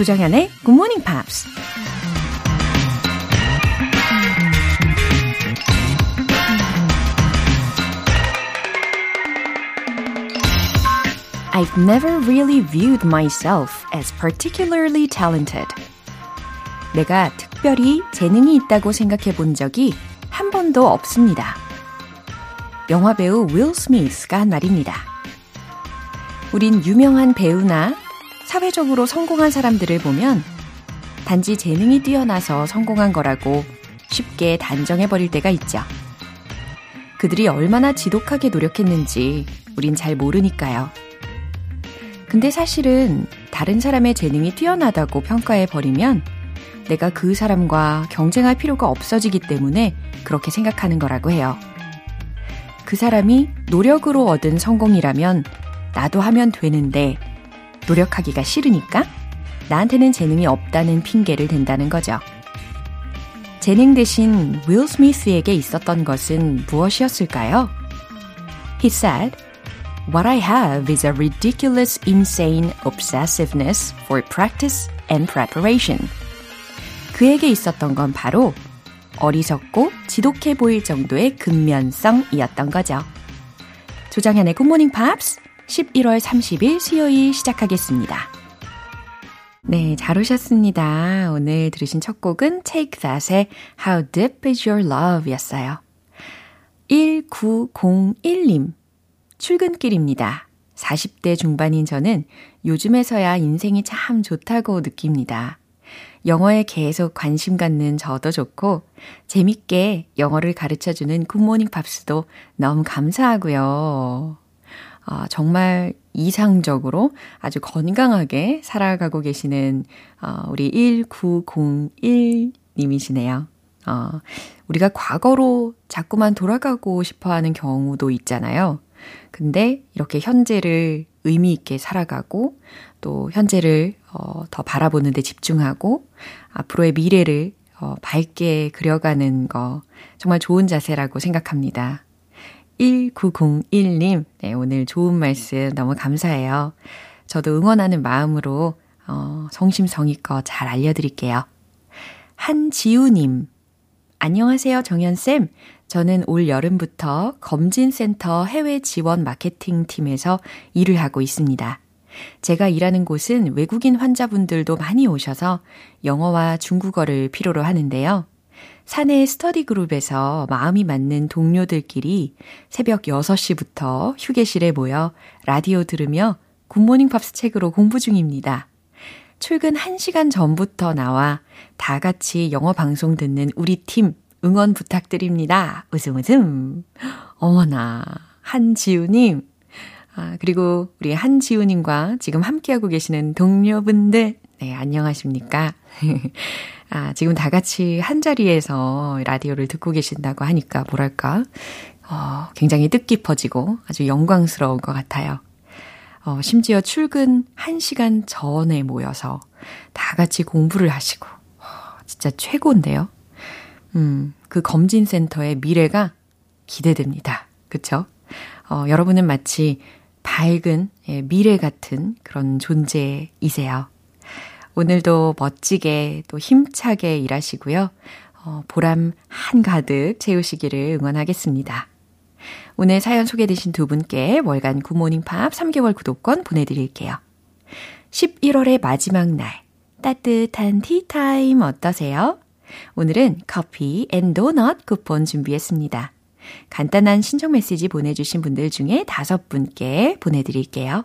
조정현의 Good Morning Pops. I've never really viewed myself as particularly talented. 내가 특별히 재능이 있다고 생각해 본 적이 한 번도 없습니다. 영화배우 윌 스미스가 한 말입니다. 우린 유명한 배우나 사회적으로 성공한 사람들을 보면 단지 재능이 뛰어나서 성공한 거라고 쉽게 단정해버릴 때가 있죠. 그들이 얼마나 지독하게 노력했는지 우린 잘 모르니까요. 근데 사실은 다른 사람의 재능이 뛰어나다고 평가해버리면 내가 그 사람과 경쟁할 필요가 없어지기 때문에 그렇게 생각하는 거라고 해요. 그 사람이 노력으로 얻은 성공이라면 나도 하면 되는데 노력하기가 싫으니까 나한테는 재능이 없다는 핑계를 댄다는 거죠. 재능 대신 윌 스미스에게 있었던 것은 무엇이었을까요? He said, What I have is a ridiculous, insane obsessiveness for practice and preparation. 그에게 있었던 건 바로 어리석고 지독해 보일 정도의 근면성이었던 거죠. 조장현의 굿모닝 팝스 11월 30일 수요일 시작하겠습니다. 네, 잘 오셨습니다. 오늘 들으신 첫 곡은 Take That의 How Deep Is Your Love 였어요. 1901님, 출근길입니다. 40대 중반인 저는 요즘에서야 인생이 참 좋다고 느낍니다. 영어에 계속 관심 갖는 저도 좋고, 재밌게 영어를 가르쳐 주는 굿모닝 팝스도 너무 감사하고요. 아, 정말 이상적으로 아주 건강하게 살아가고 계시는 어, 우리 1901님이시네요. 어, 우리가 과거로 자꾸만 돌아가고 싶어 하는 경우도 있잖아요. 근데 이렇게 현재를 의미 있게 살아가고 또 현재를 어, 더 바라보는 데 집중하고 앞으로의 미래를 어, 밝게 그려가는 거 정말 좋은 자세라고 생각합니다. 1901님, 네, 오늘 좋은 말씀 너무 감사해요. 저도 응원하는 마음으로 어, 성심성의껏 잘 알려드릴게요. 한지우님, 안녕하세요, 정현쌤. 저는 올 여름부터 검진센터 해외 지원 마케팅 팀에서 일을 하고 있습니다. 제가 일하는 곳은 외국인 환자분들도 많이 오셔서 영어와 중국어를 필요로 하는데요. 사내 스터디 그룹에서 마음이 맞는 동료들끼리 새벽 6시부터 휴게실에 모여 라디오 들으며 굿모닝 팝스 책으로 공부 중입니다. 출근 1시간 전부터 나와 다 같이 영어 방송 듣는 우리 팀 응원 부탁드립니다. 웃음 웃음. 어머나, 한지우님. 아, 그리고 우리 한지우님과 지금 함께하고 계시는 동료분들. 네, 안녕하십니까. 아, 지금 다 같이 한 자리에서 라디오를 듣고 계신다고 하니까 뭐랄까, 어, 굉장히 뜻깊어지고 아주 영광스러운 것 같아요. 어, 심지어 출근 1시간 전에 모여서 다 같이 공부를 하시고, 어, 진짜 최고인데요. 음, 그 검진센터의 미래가 기대됩니다. 그쵸? 어, 여러분은 마치 밝은 예, 미래 같은 그런 존재이세요. 오늘도 멋지게 또 힘차게 일하시고요. 어, 보람 한가득 채우시기를 응원하겠습니다. 오늘 사연 소개되신 두 분께 월간 굿모닝 팝 3개월 구독권 보내드릴게요. 11월의 마지막 날, 따뜻한 티타임 어떠세요? 오늘은 커피 and 도넛 쿠폰 준비했습니다. 간단한 신청 메시지 보내주신 분들 중에 다섯 분께 보내드릴게요.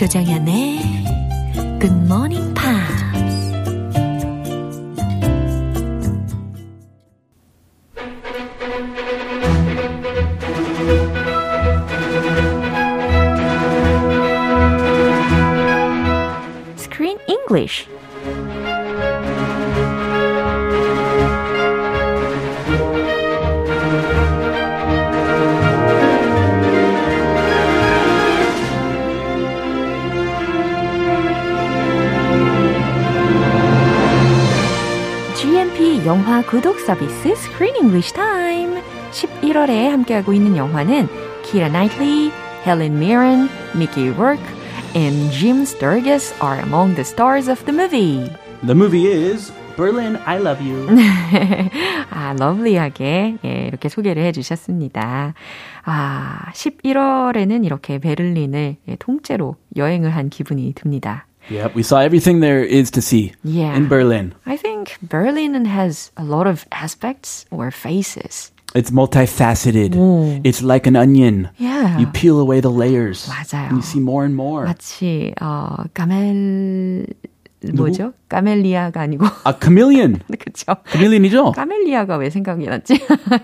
조정현의 굿모 구독 서비스 Screen English Time. 11월에 함께하고 있는 영화는 Keira Knightley, Helen Mirren, Mickey Rourke, and Jim Sturgis are among the stars of the movie. The movie is Berlin, I Love You. 아, 러블리하게 예, 이렇게 소개를 해주셨습니다. 아, 11월에는 이렇게 베를린을 예, 통째로 여행을 한 기분이 듭니다. Yep, we saw everything there is to see Yeah. in Berlin. I think Berlin has a lot of aspects or faces. It's multifaceted. 오. It's like an onion. Yeah. You peel away the layers. 맞아요. And you see more and more. 마치 어, 까멜 뭐죠? 까멜리아가 아니고 A chameleon. 그렇죠. chameleon이죠? 카멜리아가 왜 생각이 났지?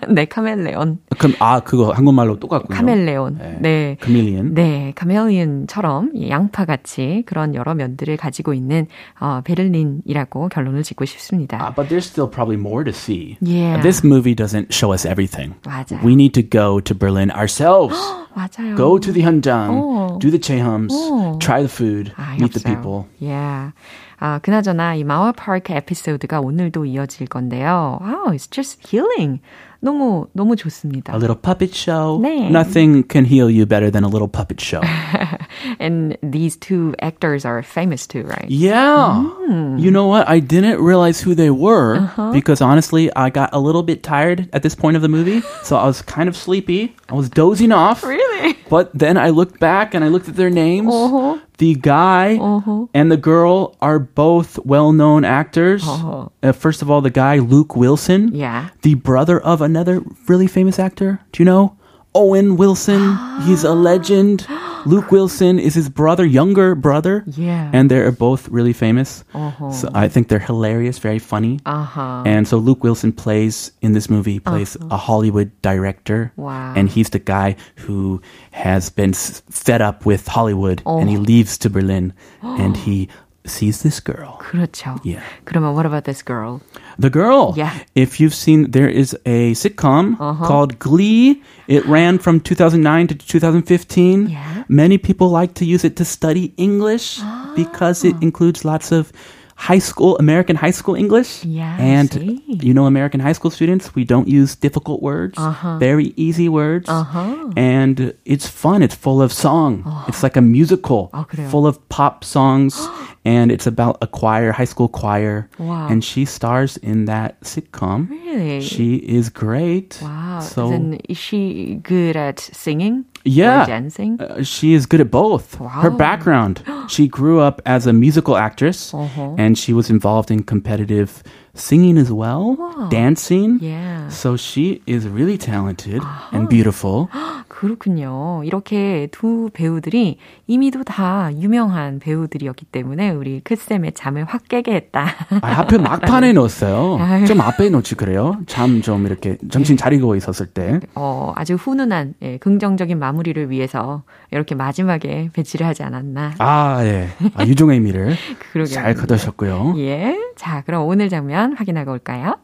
네, 카멜레온. 그럼 아 그거 한국말로 똑같군요. 카멜레온. 네. 네. chameleon. 네, 카멜리언처럼 양파같이 그런 여러 면들을 가지고 있는 어, 베를린이라고 결론을 짓고 싶습니다. Uh, but there's still probably more to see. Yeah. This movie doesn't show us everything. 맞아요. We need to go to Berlin ourselves. 맞아요. go to the 현장, 어. do the chehums, 어. try the food, 아, meet the 없어요. people. Yeah. 아, 그나저나 이 마워 파크 에피소드가 오늘도 이어질 건데요. Wow, it's just healing. 너무 너무 좋습니다. A little puppet show. 네. Nothing can heal you better than a little puppet show. And these two actors are famous too, right? yeah. Mm. You know what? I didn't realize who they were Uh-huh. because honestly, I got a little bit tired at this point of the movie. So I was kind of sleepy. I was dozing off. Really? But then I looked back and I looked at their names. Uh-huh. The guy Uh-huh. and the girl are both well-known actors. Uh-huh. Uh, first of all, the guy Luke Wilson, Yeah. the brother of another really famous actor. Do you know? Owen Wilson. He's a legend. Luke Wilson is his brother, younger brother. Yeah. And they're both really famous. Uh-huh. So I think they're hilarious, very funny. Uh-huh. And so Luke Wilson plays in this movie, he plays a Hollywood director. Wow. And he's the guy who has been fed up with Hollywood and he Oh. leaves to Berlin and he sees this girl. 그렇죠. Yeah. 그러면 what about this girl? The girl. Yeah. If you've seen, there is a sitcom Uh-huh. called Glee. It ran from 2009 to 2015. Yeah. Many people like to use it to study English because Ah. it includes lots of high school, American high school English. Yeah, I And see. you know, American high school students, we don't use difficult words, very easy words. Uh-huh. And it's fun. It's full of song. It's like a musical 아, 그래요? full of pop songs. and it's about a choir, high school choir. Wow. And she stars in that sitcom. Really? She is great. wow. So then is she good at singing? Yeah. Or dancing? uh, she is good at both. Wow. Her background, she grew up as a musical actress Uh-huh. and she was involved in competitive singing as well, Wow. dancing. Yeah. So she is really talented and beautiful. 그렇군요. 이렇게 두 배우들이 이미도 다 유명한 배우들이었기 때문에 우리 크쌤의 잠을 확 깨게 했다. 아, 하필 막판에 넣었어요. 아유. 좀 앞에 넣지 그래요? 잠 좀 이렇게 정신 차리고 있었을 때. 어, 아주 훈훈한 예, 긍정적인 마무리를 위해서 이렇게 마지막에 배치를 하지 않았나. 아, 예. 아, 유종의 의미를 그러게요. 잘 거두셨고요. 예. 자, 그럼 오늘 장면 확인하고 올까요?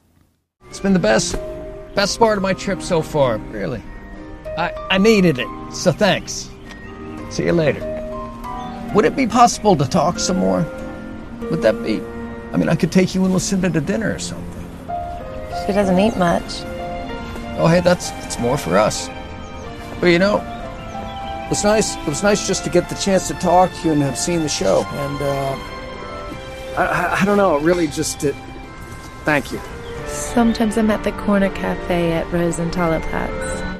It's been the best, best part of my trip so far, really. I, I needed it, so thanks. See you later. Would it be possible to talk some more? Would that be? I mean, I could take you and Lucinda to dinner or something. She doesn't eat much. Oh, hey, that's that's more for us. But you know, it was nice. It was nice just to get the chance to talk to you and have seen the show. And uh, I, I, I don't know. It really just it. Thank you. Sometimes I'm at the corner cafe at Rosenthaler Platz.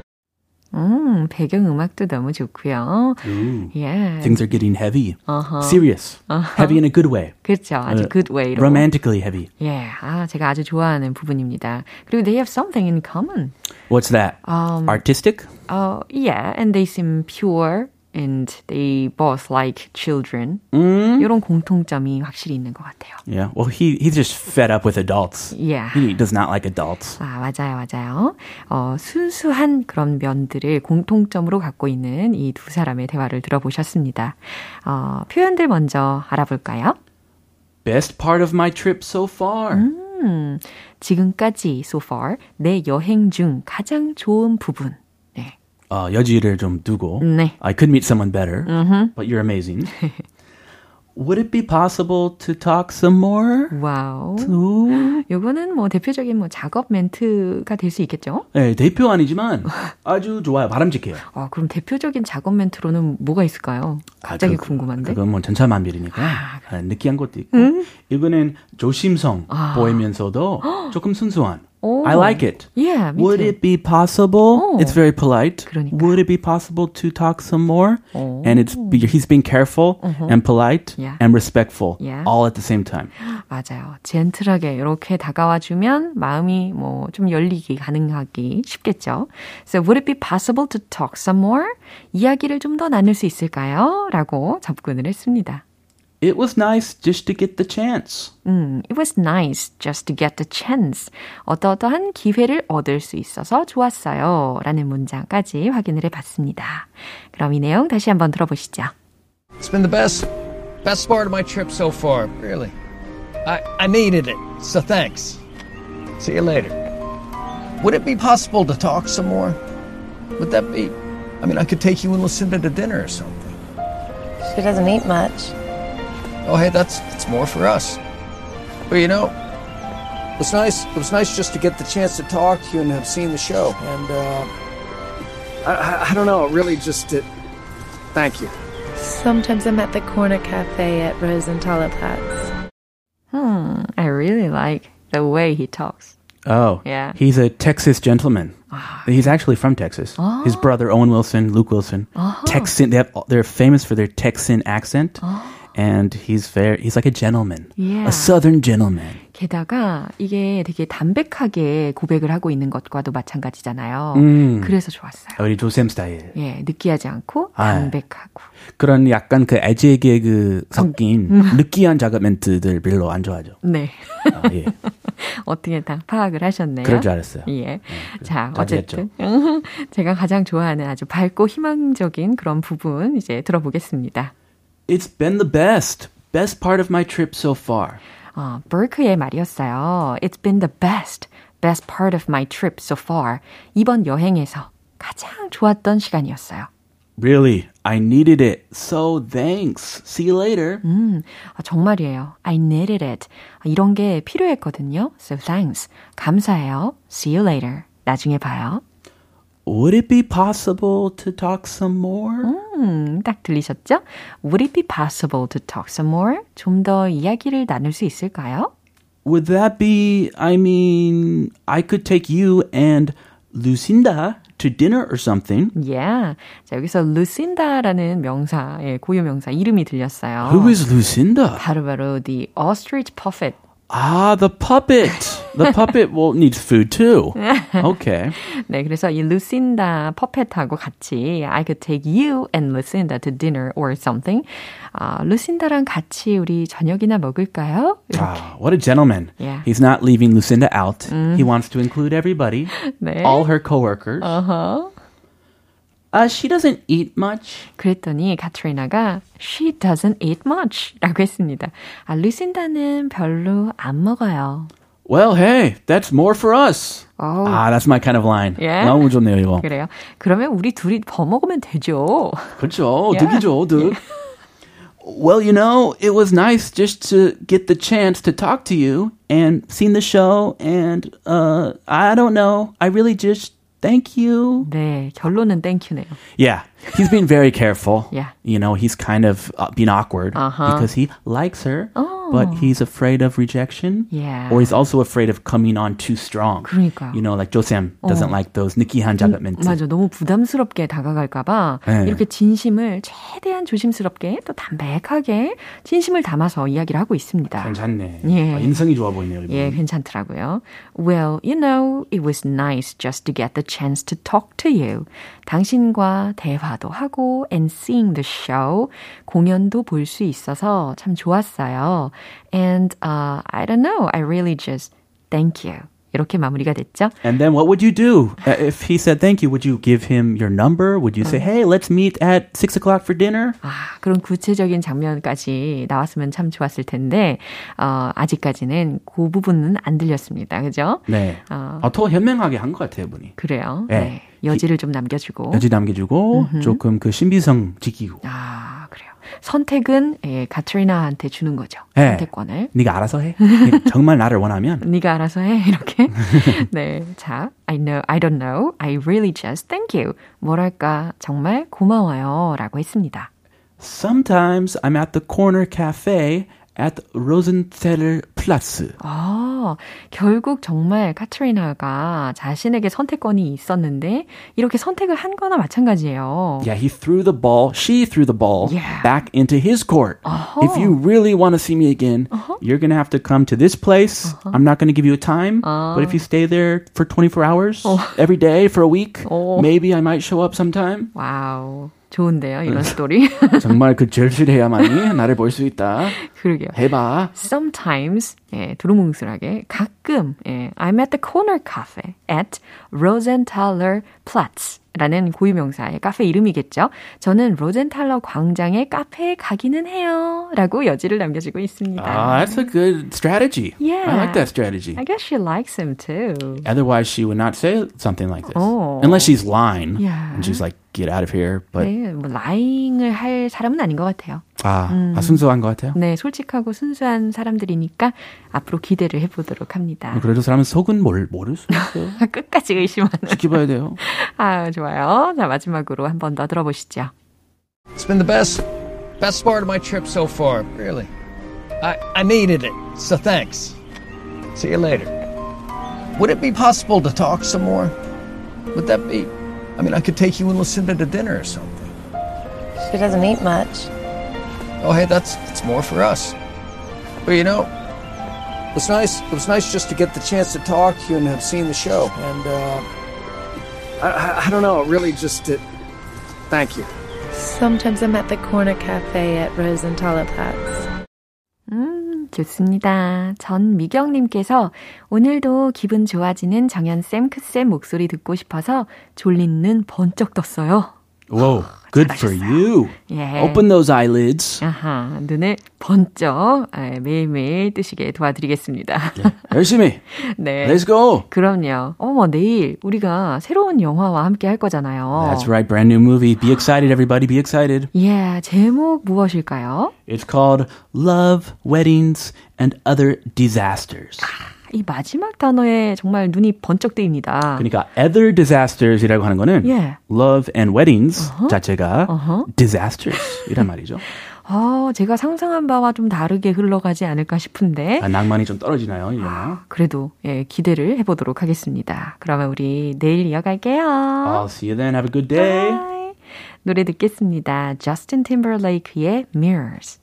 음, 배경 음악도 너무 좋고요. Ooh, 예. things are getting heavy. 어허. Serious. Heavy in a good way. 그렇죠. 아주 어, good way로. Romantically heavy. 예. 아, 제가 아주 좋아하는 부분입니다. 그리고 they have something in common. What's that? Um, Artistic? Uh, yeah, and they seem pure and they both like children. Mm. 이런 공통점이 확실히 있는 것 같아요. Yeah. Well, he he's just fed up with adults. Yeah. He does not like adults. 아, 맞아요, 맞아요. 어, 순수한 그런 면들을 공통점으로 갖고 있는 이 두 사람의 대화를 들어보셨습니다. 어, 표현들 먼저 알아볼까요? Best part of my trip so far. 음, 지금까지 so far 내 여행 중 가장 좋은 부분. 네. 어, 여지를 좀 두고. 네. I could meet someone better, but you're amazing. Would it be possible to talk some more? 와우. 오. 요거는 뭐 대표적인 뭐 작업 멘트가 될 수 있겠죠? 네, 대표 아니지만 아주 좋아요. 바람직해요. 아, 그럼 대표적인 작업 멘트로는 뭐가 있을까요? 갑자기 아, 그- 궁금한데. 그건 뭐 전차만별이니까 아, 아, 느끼한 것도 있고 이거는 조심성 보이면서도 조금 순수한. 오. I like it. Yeah, Would too. it be possible? 오. It's very polite. 그러니까. Would it be possible to talk some more? 오. And it's he's being careful and polite Yeah. and respectful Yeah. all at the same time. 맞아요. 젠틀하게 이렇게 다가와 주면 마음이 뭐 좀 열리기 가능하기 쉽겠죠. So would it be possible to talk some more? 이야기를 좀 더 나눌 수 있을까요? 라고 접근을 했습니다. It was nice just to get the chance. 음, it was nice just to get the chance. 어떠어떠한 기회를 얻을 수 있어서 좋았어요. 라는 문장까지 확인을 해봤습니다. 그럼 이 내용 다시 한번 들어보시죠. It's been the best, best part of my trip so far, really. I, I needed it, so thanks. See you later. Would it be possible to talk some more? Would that be? I mean, I could take you and Lucinda to dinner or something. She doesn't eat much. Oh, hey, that's it's more for us. But you know, it was nice. It was nice just to get the chance to talk to you and have seen the show. And uh, I, I, I don't know. Really just it. Thank you. Sometimes I'm at the corner cafe at Rosenthal Platz. Hmm, I really like the way he talks. Oh, Yeah. He's a Texas gentleman. He's actually from Texas. His brother Owen Wilson, Luke Wilson, Texan. They have, they're famous for their Texan accent, and he's very. He's like a gentleman, Yeah. a Southern gentleman. 게다가 이게 되게 담백하게 고백을 하고 있는 것과도 마찬가지잖아요. 음. 그래서 좋았어요. 우리 조샘 스타일. 예, 느끼하지 않고 아. 담백하고. 그런 약간 그 애제 개그 섞인 느끼한 작업 멘트들 별로 안 좋아하죠. 네. 아, 예. 어떻게 다 파악을 하셨네요. 그럴 줄 알았어요. 예. 자, 잘 어쨌든 제가 가장 좋아하는 아주 밝고 희망적인 그런 부분 이제 들어보겠습니다. It's been the best, best part of my trip so far. 어, 버크의 말이었어요. It's been the best, best part of my trip so far. 이번 여행에서 가장 좋았던 시간이었어요. Really, I needed it. So thanks. See you later. 음, 아, 정말이에요. I needed it. 아, 이런 게 필요했거든요. So thanks. 감사해요. See you later. 나중에 봐요. Would it be possible to talk some more? 음, 딱 들리셨죠? Would it be possible to talk some more? 좀 더 이야기를 나눌 수 있을까요? Would that be, I mean, I could take you and Lucinda to dinner or something. Yeah. 자, 여기서 Lucinda라는 명사, 예, 고유 명사 이름이 들렸어요. Who is Lucinda? 바로바로 the ostrich puppet. Ah, the puppet. The puppet well needs food too. Okay. 네, 그래서 이 루신다 퍼펫하고 같이 I could take you and Lucinda to dinner or something. 아, 루신다랑 같이 우리 저녁이나 먹을까요? 이렇게. Ah, what a gentleman. Yeah. He's not leaving Lucinda out. He wants to include everybody, 네. all her coworkers. 어허. Uh, she doesn't eat much. 그랬더니 카트리나가 she doesn't eat much 라고 했습니다. 아, 루신다는 별로 안 먹어요. Well, hey, that's more for us. Oh. Ah, that's my kind of line. Yeah? 너무 좋네요, 이거. 그래요? 그러면 우리 둘이 더 먹으면 되죠. 그렇죠. Yeah. 득이죠, 득. Well, you know, it was nice just to get the chance to talk to you and seen the show and uh I don't know. I really just thank you. 네, 결론은 땡큐네요. Yeah. He's being very careful. Yeah. You know, he's kind of uh, being awkward Uh-huh. because he likes her, but he's afraid of rejection. Yeah. Or he's also afraid of coming on too strong. 그러니까요. You know, like Josem doesn't like those 느끼한 작업 멘트. 맞아. 너무 부담스럽게 다가갈까봐 네. 이렇게 진심을 최대한 조심스럽게 또 담백하게 진심을 담아서 이야기를 하고 있습니다. 괜찮네. 예. 아, 인성이 좋아 보이네요. 이분. 예, 괜찮더라고요. Well, you know, it was nice just to get the chance to talk to you. 당신과 대화 도 하고 and seeing the show. 공연도 볼 수 있어서 참 좋았어요. And uh, I don't know, I really just thank you. 이렇게 마무리가 됐죠. And then what would you do Uh, if he said thank you? Would you give him your number? Would you say, hey, let's meet at six o'clock for dinner? 아, 그런 구체적인 장면까지 나왔으면 참 좋았을 텐데, 어, 아직까지는 그 부분은 안 들렸습니다. 그죠? 네. 어. 어, 더 현명하게 한 것 같아요, 분이. 그래요. 네. 네. 여지를 좀 남겨주고. 여지 남겨주고 조금 그 신비성 지키고. 아. 선택은 예, 카트리나한테 주는 거죠. 네. 선택권을. 네가 알아서 해. 정말 나를 원하면. 네가 알아서 해 이렇게. 네, 자, I know, I don't know, I really just thank you. 뭐랄까 정말 고마워요라고 했습니다. Sometimes I'm at the corner cafe at Rosenthaler Platz. 아, 결국 정말 카트리나가 자신에게 선택권이 있었는데 이렇게 선택을 한 거나 마찬가지예요. Yeah, he threw the ball, she threw the ball Yeah. back into his court. Uh-huh. If you really want to see me again, you're going to have to come to this place. I'm not going to give you a time, but if you stay there for 24 hours every day for a week, Oh. maybe I might show up sometime. 와우. 좋은데요, 이런 스토리. 정말 그 절실해야만이 나를 볼 수 있다. 그러게요. 해봐. Sometimes, 예, 두루뭉술하게, 가끔, 예, I'm at the corner cafe at Rosenthaler Platz. 라는 고유명사의 카페 이름이겠죠. 저는 로젠탈러 광장의 카페에 가기는 해요. 라고 여지를 남겨주고 있습니다. Ah, that's a good strategy. Yeah. I like that strategy. I guess she likes him too. Otherwise, she would not say something like this. Oh. Unless she's lying. Yeah. And she's like, get out of here. But, 네, 뭐 라잉을 할 사람은 아닌 것 같아요. 아, 아, 순수한 것 같아요. 네, 솔직하고 순수한 사람들이니까 앞으로 기대를 해보도록 합니다. 그래도 사람은 속은 뭘, 모를 수 있어요. 끝까지 의심하는. 지켜봐야 돼요. 아, 좋아요. 자, 마지막으로 한 번 더 들어보시죠. It's been the best, best part of my trip so far, really. I, I needed it, so thanks. See you later. Would it be possible to talk some more? Would that be? I mean, I could take you and Lucinda to dinner or something. She doesn't eat much. Oh, hey, that's that's more for us. But you know, it was nice. It was nice just to get the chance to talk to you and have seen the show. And uh, I, I, I don't know, really, just to, thank you. Sometimes I'm at the corner cafe at Rosenthaler Platz. 음, 좋습니다. 전미경님께서 오늘도 기분 좋아지는 정연쌤, 크쌤 목소리 듣고 싶어서 졸린 눈 번쩍 떴어요. Whoa, good for you. 예. Open those eyelids. 아하, 눈을 번쩍 아, 매일매일 뜨시게 도와드리겠습니다. 열심히. 네. Let's go. 그럼요. 어머, 내일 우리가 새로운 영화와 함께 할 거잖아요. That's right, brand new movie. Be excited, everybody. Be excited. 예, 제목 무엇일까요? It's called Love, Weddings, and Other Disasters. 이 마지막 단어에 정말 눈이 번쩍 뜨입니다. 그러니까 other disasters이라고 하는 거는 예. love and weddings 자체가 어허. disasters 이란 말이죠. 아, 제가 상상한 바와 좀 다르게 흘러가지 않을까 싶은데. 아, 낭만이 좀 떨어지나요, 이 영화? 그래도 예, 기대를 해보도록 하겠습니다. 그러면 우리 내일 이어갈게요. I'll see you then. Have a good day. Bye. 노래 듣겠습니다. 저스틴 팀버레이크의 Mirrors.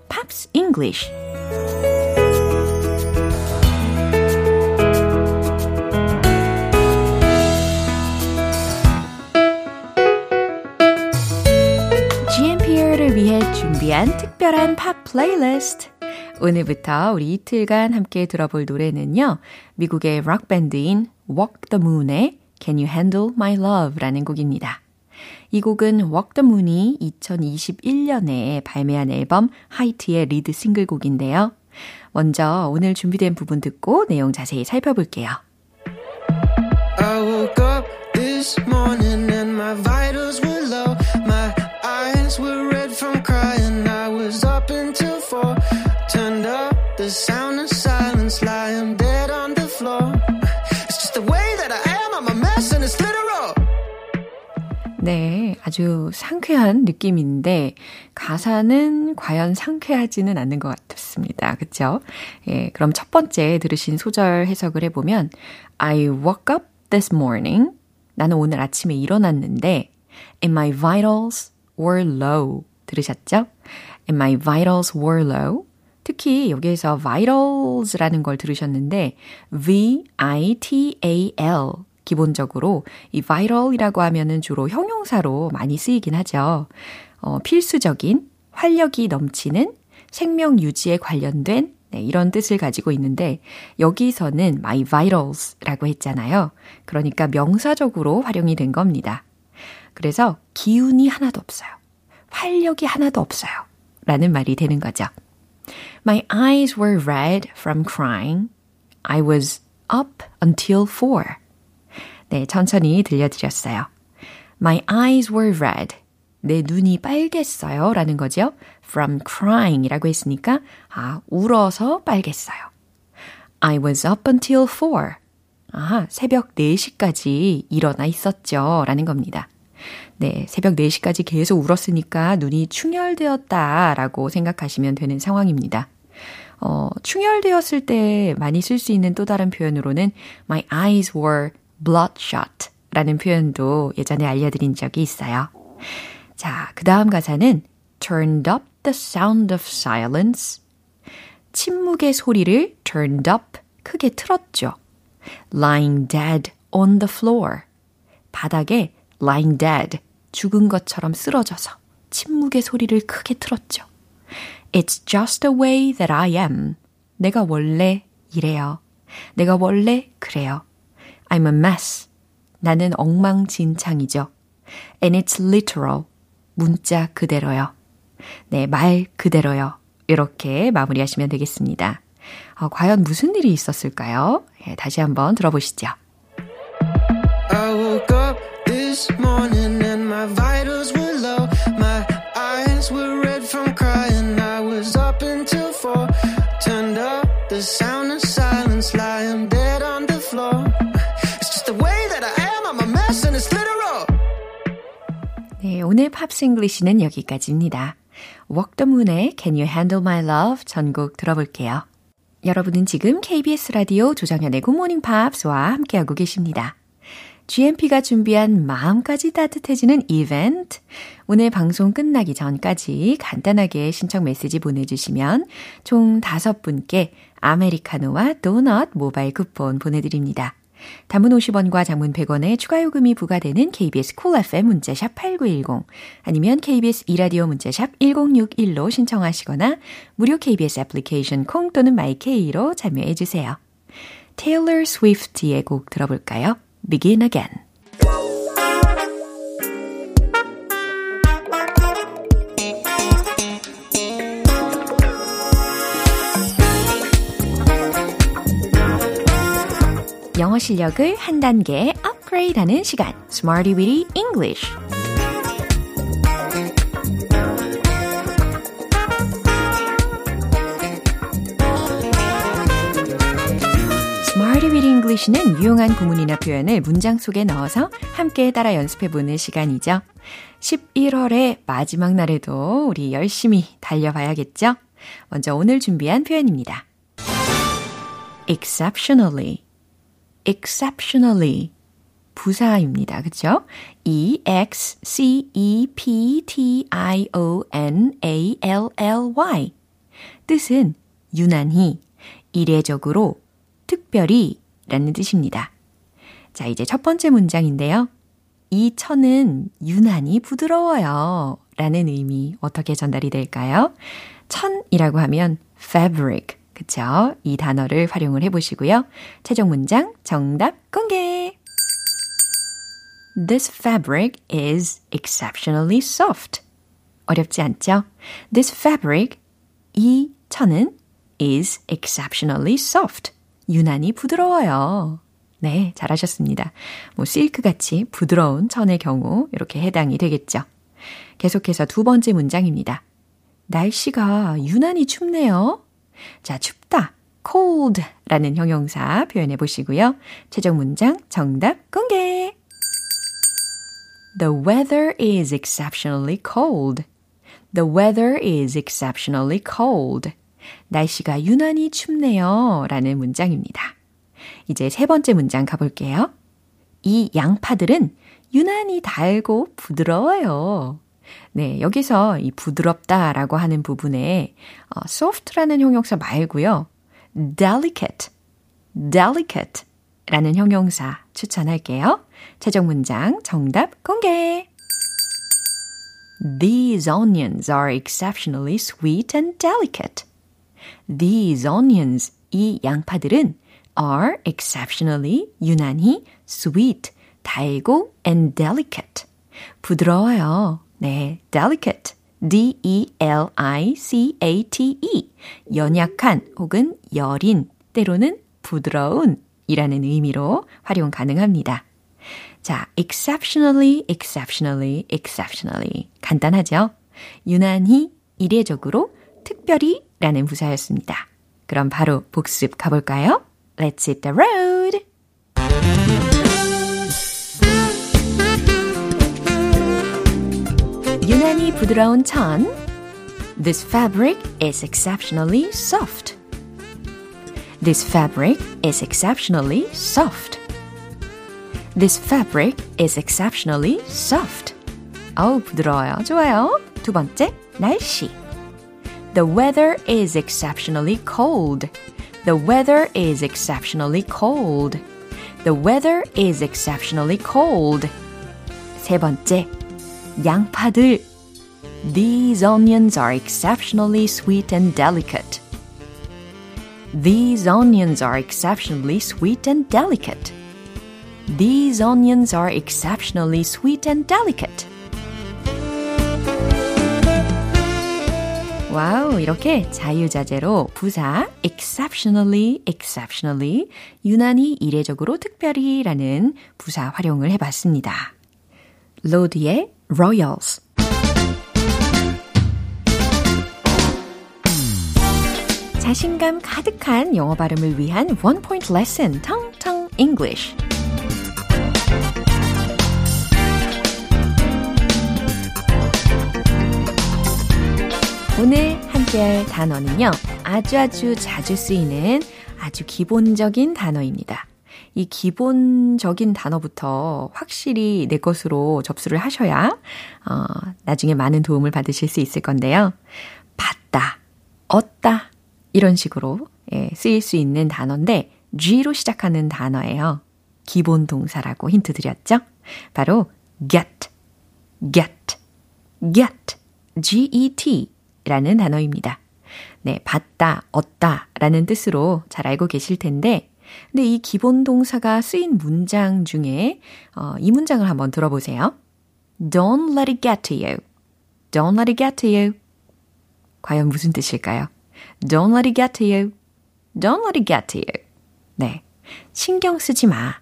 Pops English. GMP를 위해 준비한 특별한 팝 플레이리스트. 오늘부터 우리 이틀간 함께 들어볼 노래는요. 미국의 락 밴드인 Walk the Moon의 Can You Handle My Love라는 곡입니다. 이 곡은 Walk the Moon이 2021년에 발매한 앨범 하이트의 리드 싱글곡인데요. 먼저 오늘 준비된 부분 듣고 내용 자세히 살펴볼게요. I woke up this morning and my vitals were low. My eyes were red from crying. I was up until four. Turned up the sound of silence, lying dead on the floor. It's just the way that I am. I'm a mess and it's literal. 네, 아주 상쾌한 느낌인데 가사는 과연 상쾌하지는 않는 것 같습니다. 그쵸? 예, 그럼 첫 번째 들으신 소절 해석을 해보면 I woke up this morning. 나는 오늘 아침에 일어났는데 and my vitals were low. 들으셨죠? and my vitals were low. 특히 여기에서 vitals라는 걸 들으셨는데 V-I-T-A-L 기본적으로 이 vital이라고 하면은 주로 형용사로 많이 쓰이긴 하죠. 어, 필수적인, 활력이 넘치는, 생명 유지에 관련된 네, 이런 뜻을 가지고 있는데 여기서는 my vitals라고 했잖아요. 그러니까 명사적으로 활용이 된 겁니다. 그래서 기운이 하나도 없어요. 활력이 하나도 없어요. 라는 말이 되는 거죠. My eyes were red from crying. I was up until four. 네, 천천히 들려드렸어요. My eyes were red. 내 눈이 빨갰어요. 라는 거죠. From crying 이라고 했으니까, 아, 울어서 빨갰어요. I was up until 4. 아, 새벽 4시까지 일어나 있었죠. 라는 겁니다. 네, 새벽 4시까지 계속 울었으니까 눈이 충혈되었다 라고 생각하시면 되는 상황입니다. 어, 충혈되었을 때 많이 쓸 수 있는 또 다른 표현으로는 My eyes were bloodshot 라는 표현도 예전에 알려드린 적이 있어요. 자, 그 다음 가사는 turned up the sound of silence. 침묵의 소리를 turned up, 크게 틀었죠. lying dead on the floor. 바닥에 lying dead, 죽은 것처럼 쓰러져서 침묵의 소리를 크게 틀었죠. It's just the way that I am. 내가 원래 이래요. 내가 원래 그래요. I'm a mess. 나는 엉망진창이죠. And it's literal. 문자 그대로요. 네, 말 그대로요. 이렇게 마무리하시면 되겠습니다. 어, 과연 무슨 일이 있었을까요? 네, 다시 한번 들어보시죠. I woke up this morning and my vitals were low. My eyes were red from crying. I was up until four. Turned up the sound 오늘 팝스 잉글리시는 여기까지입니다. Walk the Moon의 Can You Handle My Love 전곡 들어볼게요. 여러분은 지금 KBS 라디오 조정현의 Good Morning Pops와 함께하고 계십니다. GMP가 준비한 마음까지 따뜻해지는 이벤트. 오늘 방송 끝나기 전까지 간단하게 신청 메시지 보내주시면 총 다섯 분께 아메리카노와 도넛 모바일 쿠폰 보내드립니다. 단문 50원과 장문 100원의 추가 요금이 부과되는 KBS 콜 cool FM 문자샵 8910 아니면 KBS 2라디오 문자샵 1061로 신청하시거나 무료 KBS 애플리케이션 콩 또는 마이케이로 참여해 주세요. 테일러 스위프트의 곡 들어볼까요? Begin Again. 실력을 한 단계 업그레이드하는 시간, Smarty Witty English. English는 유용한 구문이나 표현을 문장 속에 넣어서 함께 따라 연습해보는 시간이죠. 11월의 마지막 날에도 우리 열심히 달려봐야겠죠? 먼저 오늘 준비한 표현입니다. exceptionally exceptionally 부사입니다. 그쵸? E-X-C-E-P-T-I-O-N-A-L-L-Y 뜻은 유난히, 이례적으로, 특별히 라는 뜻입니다. 자, 이제 첫 번째 문장인데요. 이 천은 유난히 부드러워요. 라는 의미 어떻게 전달이 될까요? 천이라고 하면 fabric. 그쵸? 이 단어를 활용을 해보시고요. 최종 문장 정답 공개! This fabric is exceptionally soft. 어렵지 않죠? This fabric, 이 천은 is exceptionally soft. 유난히 부드러워요. 네, 잘하셨습니다. 뭐 실크 같이 부드러운 천의 경우 이렇게 해당이 되겠죠. 계속해서 두 번째 문장입니다. 날씨가 유난히 춥네요. 자, 춥다. cold 라는 형용사 표현해 보시고요. 최종 문장 정답 공개! The weather is exceptionally cold. The weather is exceptionally cold. 날씨가 유난히 춥네요. 라는 문장입니다. 이제 세 번째 문장 가볼게요. 이 양파들은 유난히 달고 부드러워요. 네, 여기서 이 부드럽다라고 하는 부분에 어, soft라는 형용사 말고요. delicate, delicate 라는 형용사 추천할게요. 최종 문장 정답 공개! These onions are exceptionally sweet and delicate. These onions, 이 양파들은 are exceptionally, 유난히 sweet, 달고 and delicate, 부드러워요. 네, delicate, D-E-L-I-C-A-T-E, 연약한 혹은 여린, 때로는 부드러운 이라는 의미로 활용 가능합니다. 자, exceptionally, exceptionally, exceptionally. 간단하죠? 유난히, 이례적으로, 특별히 라는 부사였습니다. 그럼 바로 복습 가볼까요? Let's hit the road! 유난히 부드러운 천. This fabric is exceptionally soft. This fabric is exceptionally soft. This fabric is exceptionally soft. 어우, 부드러워요. 좋아요. 두 번째, 날씨. The weather is exceptionally cold. The weather is exceptionally cold. The weather is exceptionally cold. 세 번째, 양파들. These onions are exceptionally sweet and delicate. These onions are exceptionally sweet and delicate. These onions are exceptionally sweet and delicate. 와우, 이렇게 자유자재로 부사 exceptionally, exceptionally, 유난히 이례적으로 특별히 라는 부사 활용을 해봤습니다. 로드의 Royals 자신감 가득한 영어 발음을 위한 one point 레슨 Tongue Tongue English 오늘 함께할 단어는요. 아주 아주 자주 쓰이는 아주 기본적인 단어입니다. 이 기본적인 단어부터 확실히 내 것으로 접수를 하셔야 어, 나중에 많은 도움을 받으실 수 있을 건데요. 받다, 얻다 이런 식으로 예, 쓰일 수 있는 단어인데 G로 시작하는 단어예요. 기본 동사라고 힌트 드렸죠? 바로 get, get, get, G-E-T 라는 단어입니다. 네, 받다, 얻다 라는 뜻으로 잘 알고 계실 텐데, 근데 이 기본 동사가 쓰인 문장 중에 어, 이 문장을 한번 들어보세요. Don't let it get to you. Don't let it get to you. 과연 무슨 뜻일까요? Don't let it get to you. Don't let it get to you. 네. 신경 쓰지 마.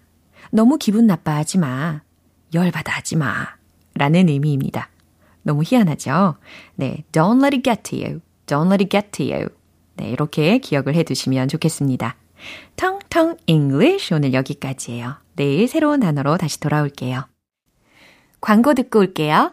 너무 기분 나빠하지 마. 열받아 하지 마. 라는 의미입니다. 너무 희한하죠? 네. Don't let it get to you. Don't let it get to you. 네. 이렇게 기억을 해 두시면 좋겠습니다. 텅텅 English 오늘 여기까지예요. 내일 새로운 단어로 다시 돌아올게요. 광고 듣고 올게요.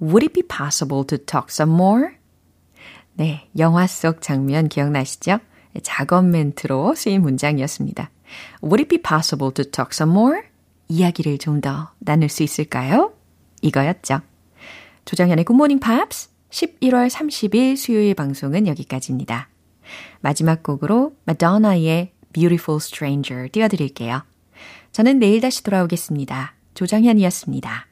Would it be possible to talk some more? 네, 영화 속 장면 기억나시죠? 작업 멘트로 쓰인 문장이었습니다. Would it be possible to talk some more? 이야기를 좀 더 나눌 수 있을까요? 이거였죠. 조정현의 굿모닝 팝스 11월 30일 수요일 방송은 여기까지입니다. 마지막 곡으로 마도나의 Beautiful Stranger 띄워드릴게요. 저는 내일 다시 돌아오겠습니다. 조정현이었습니다.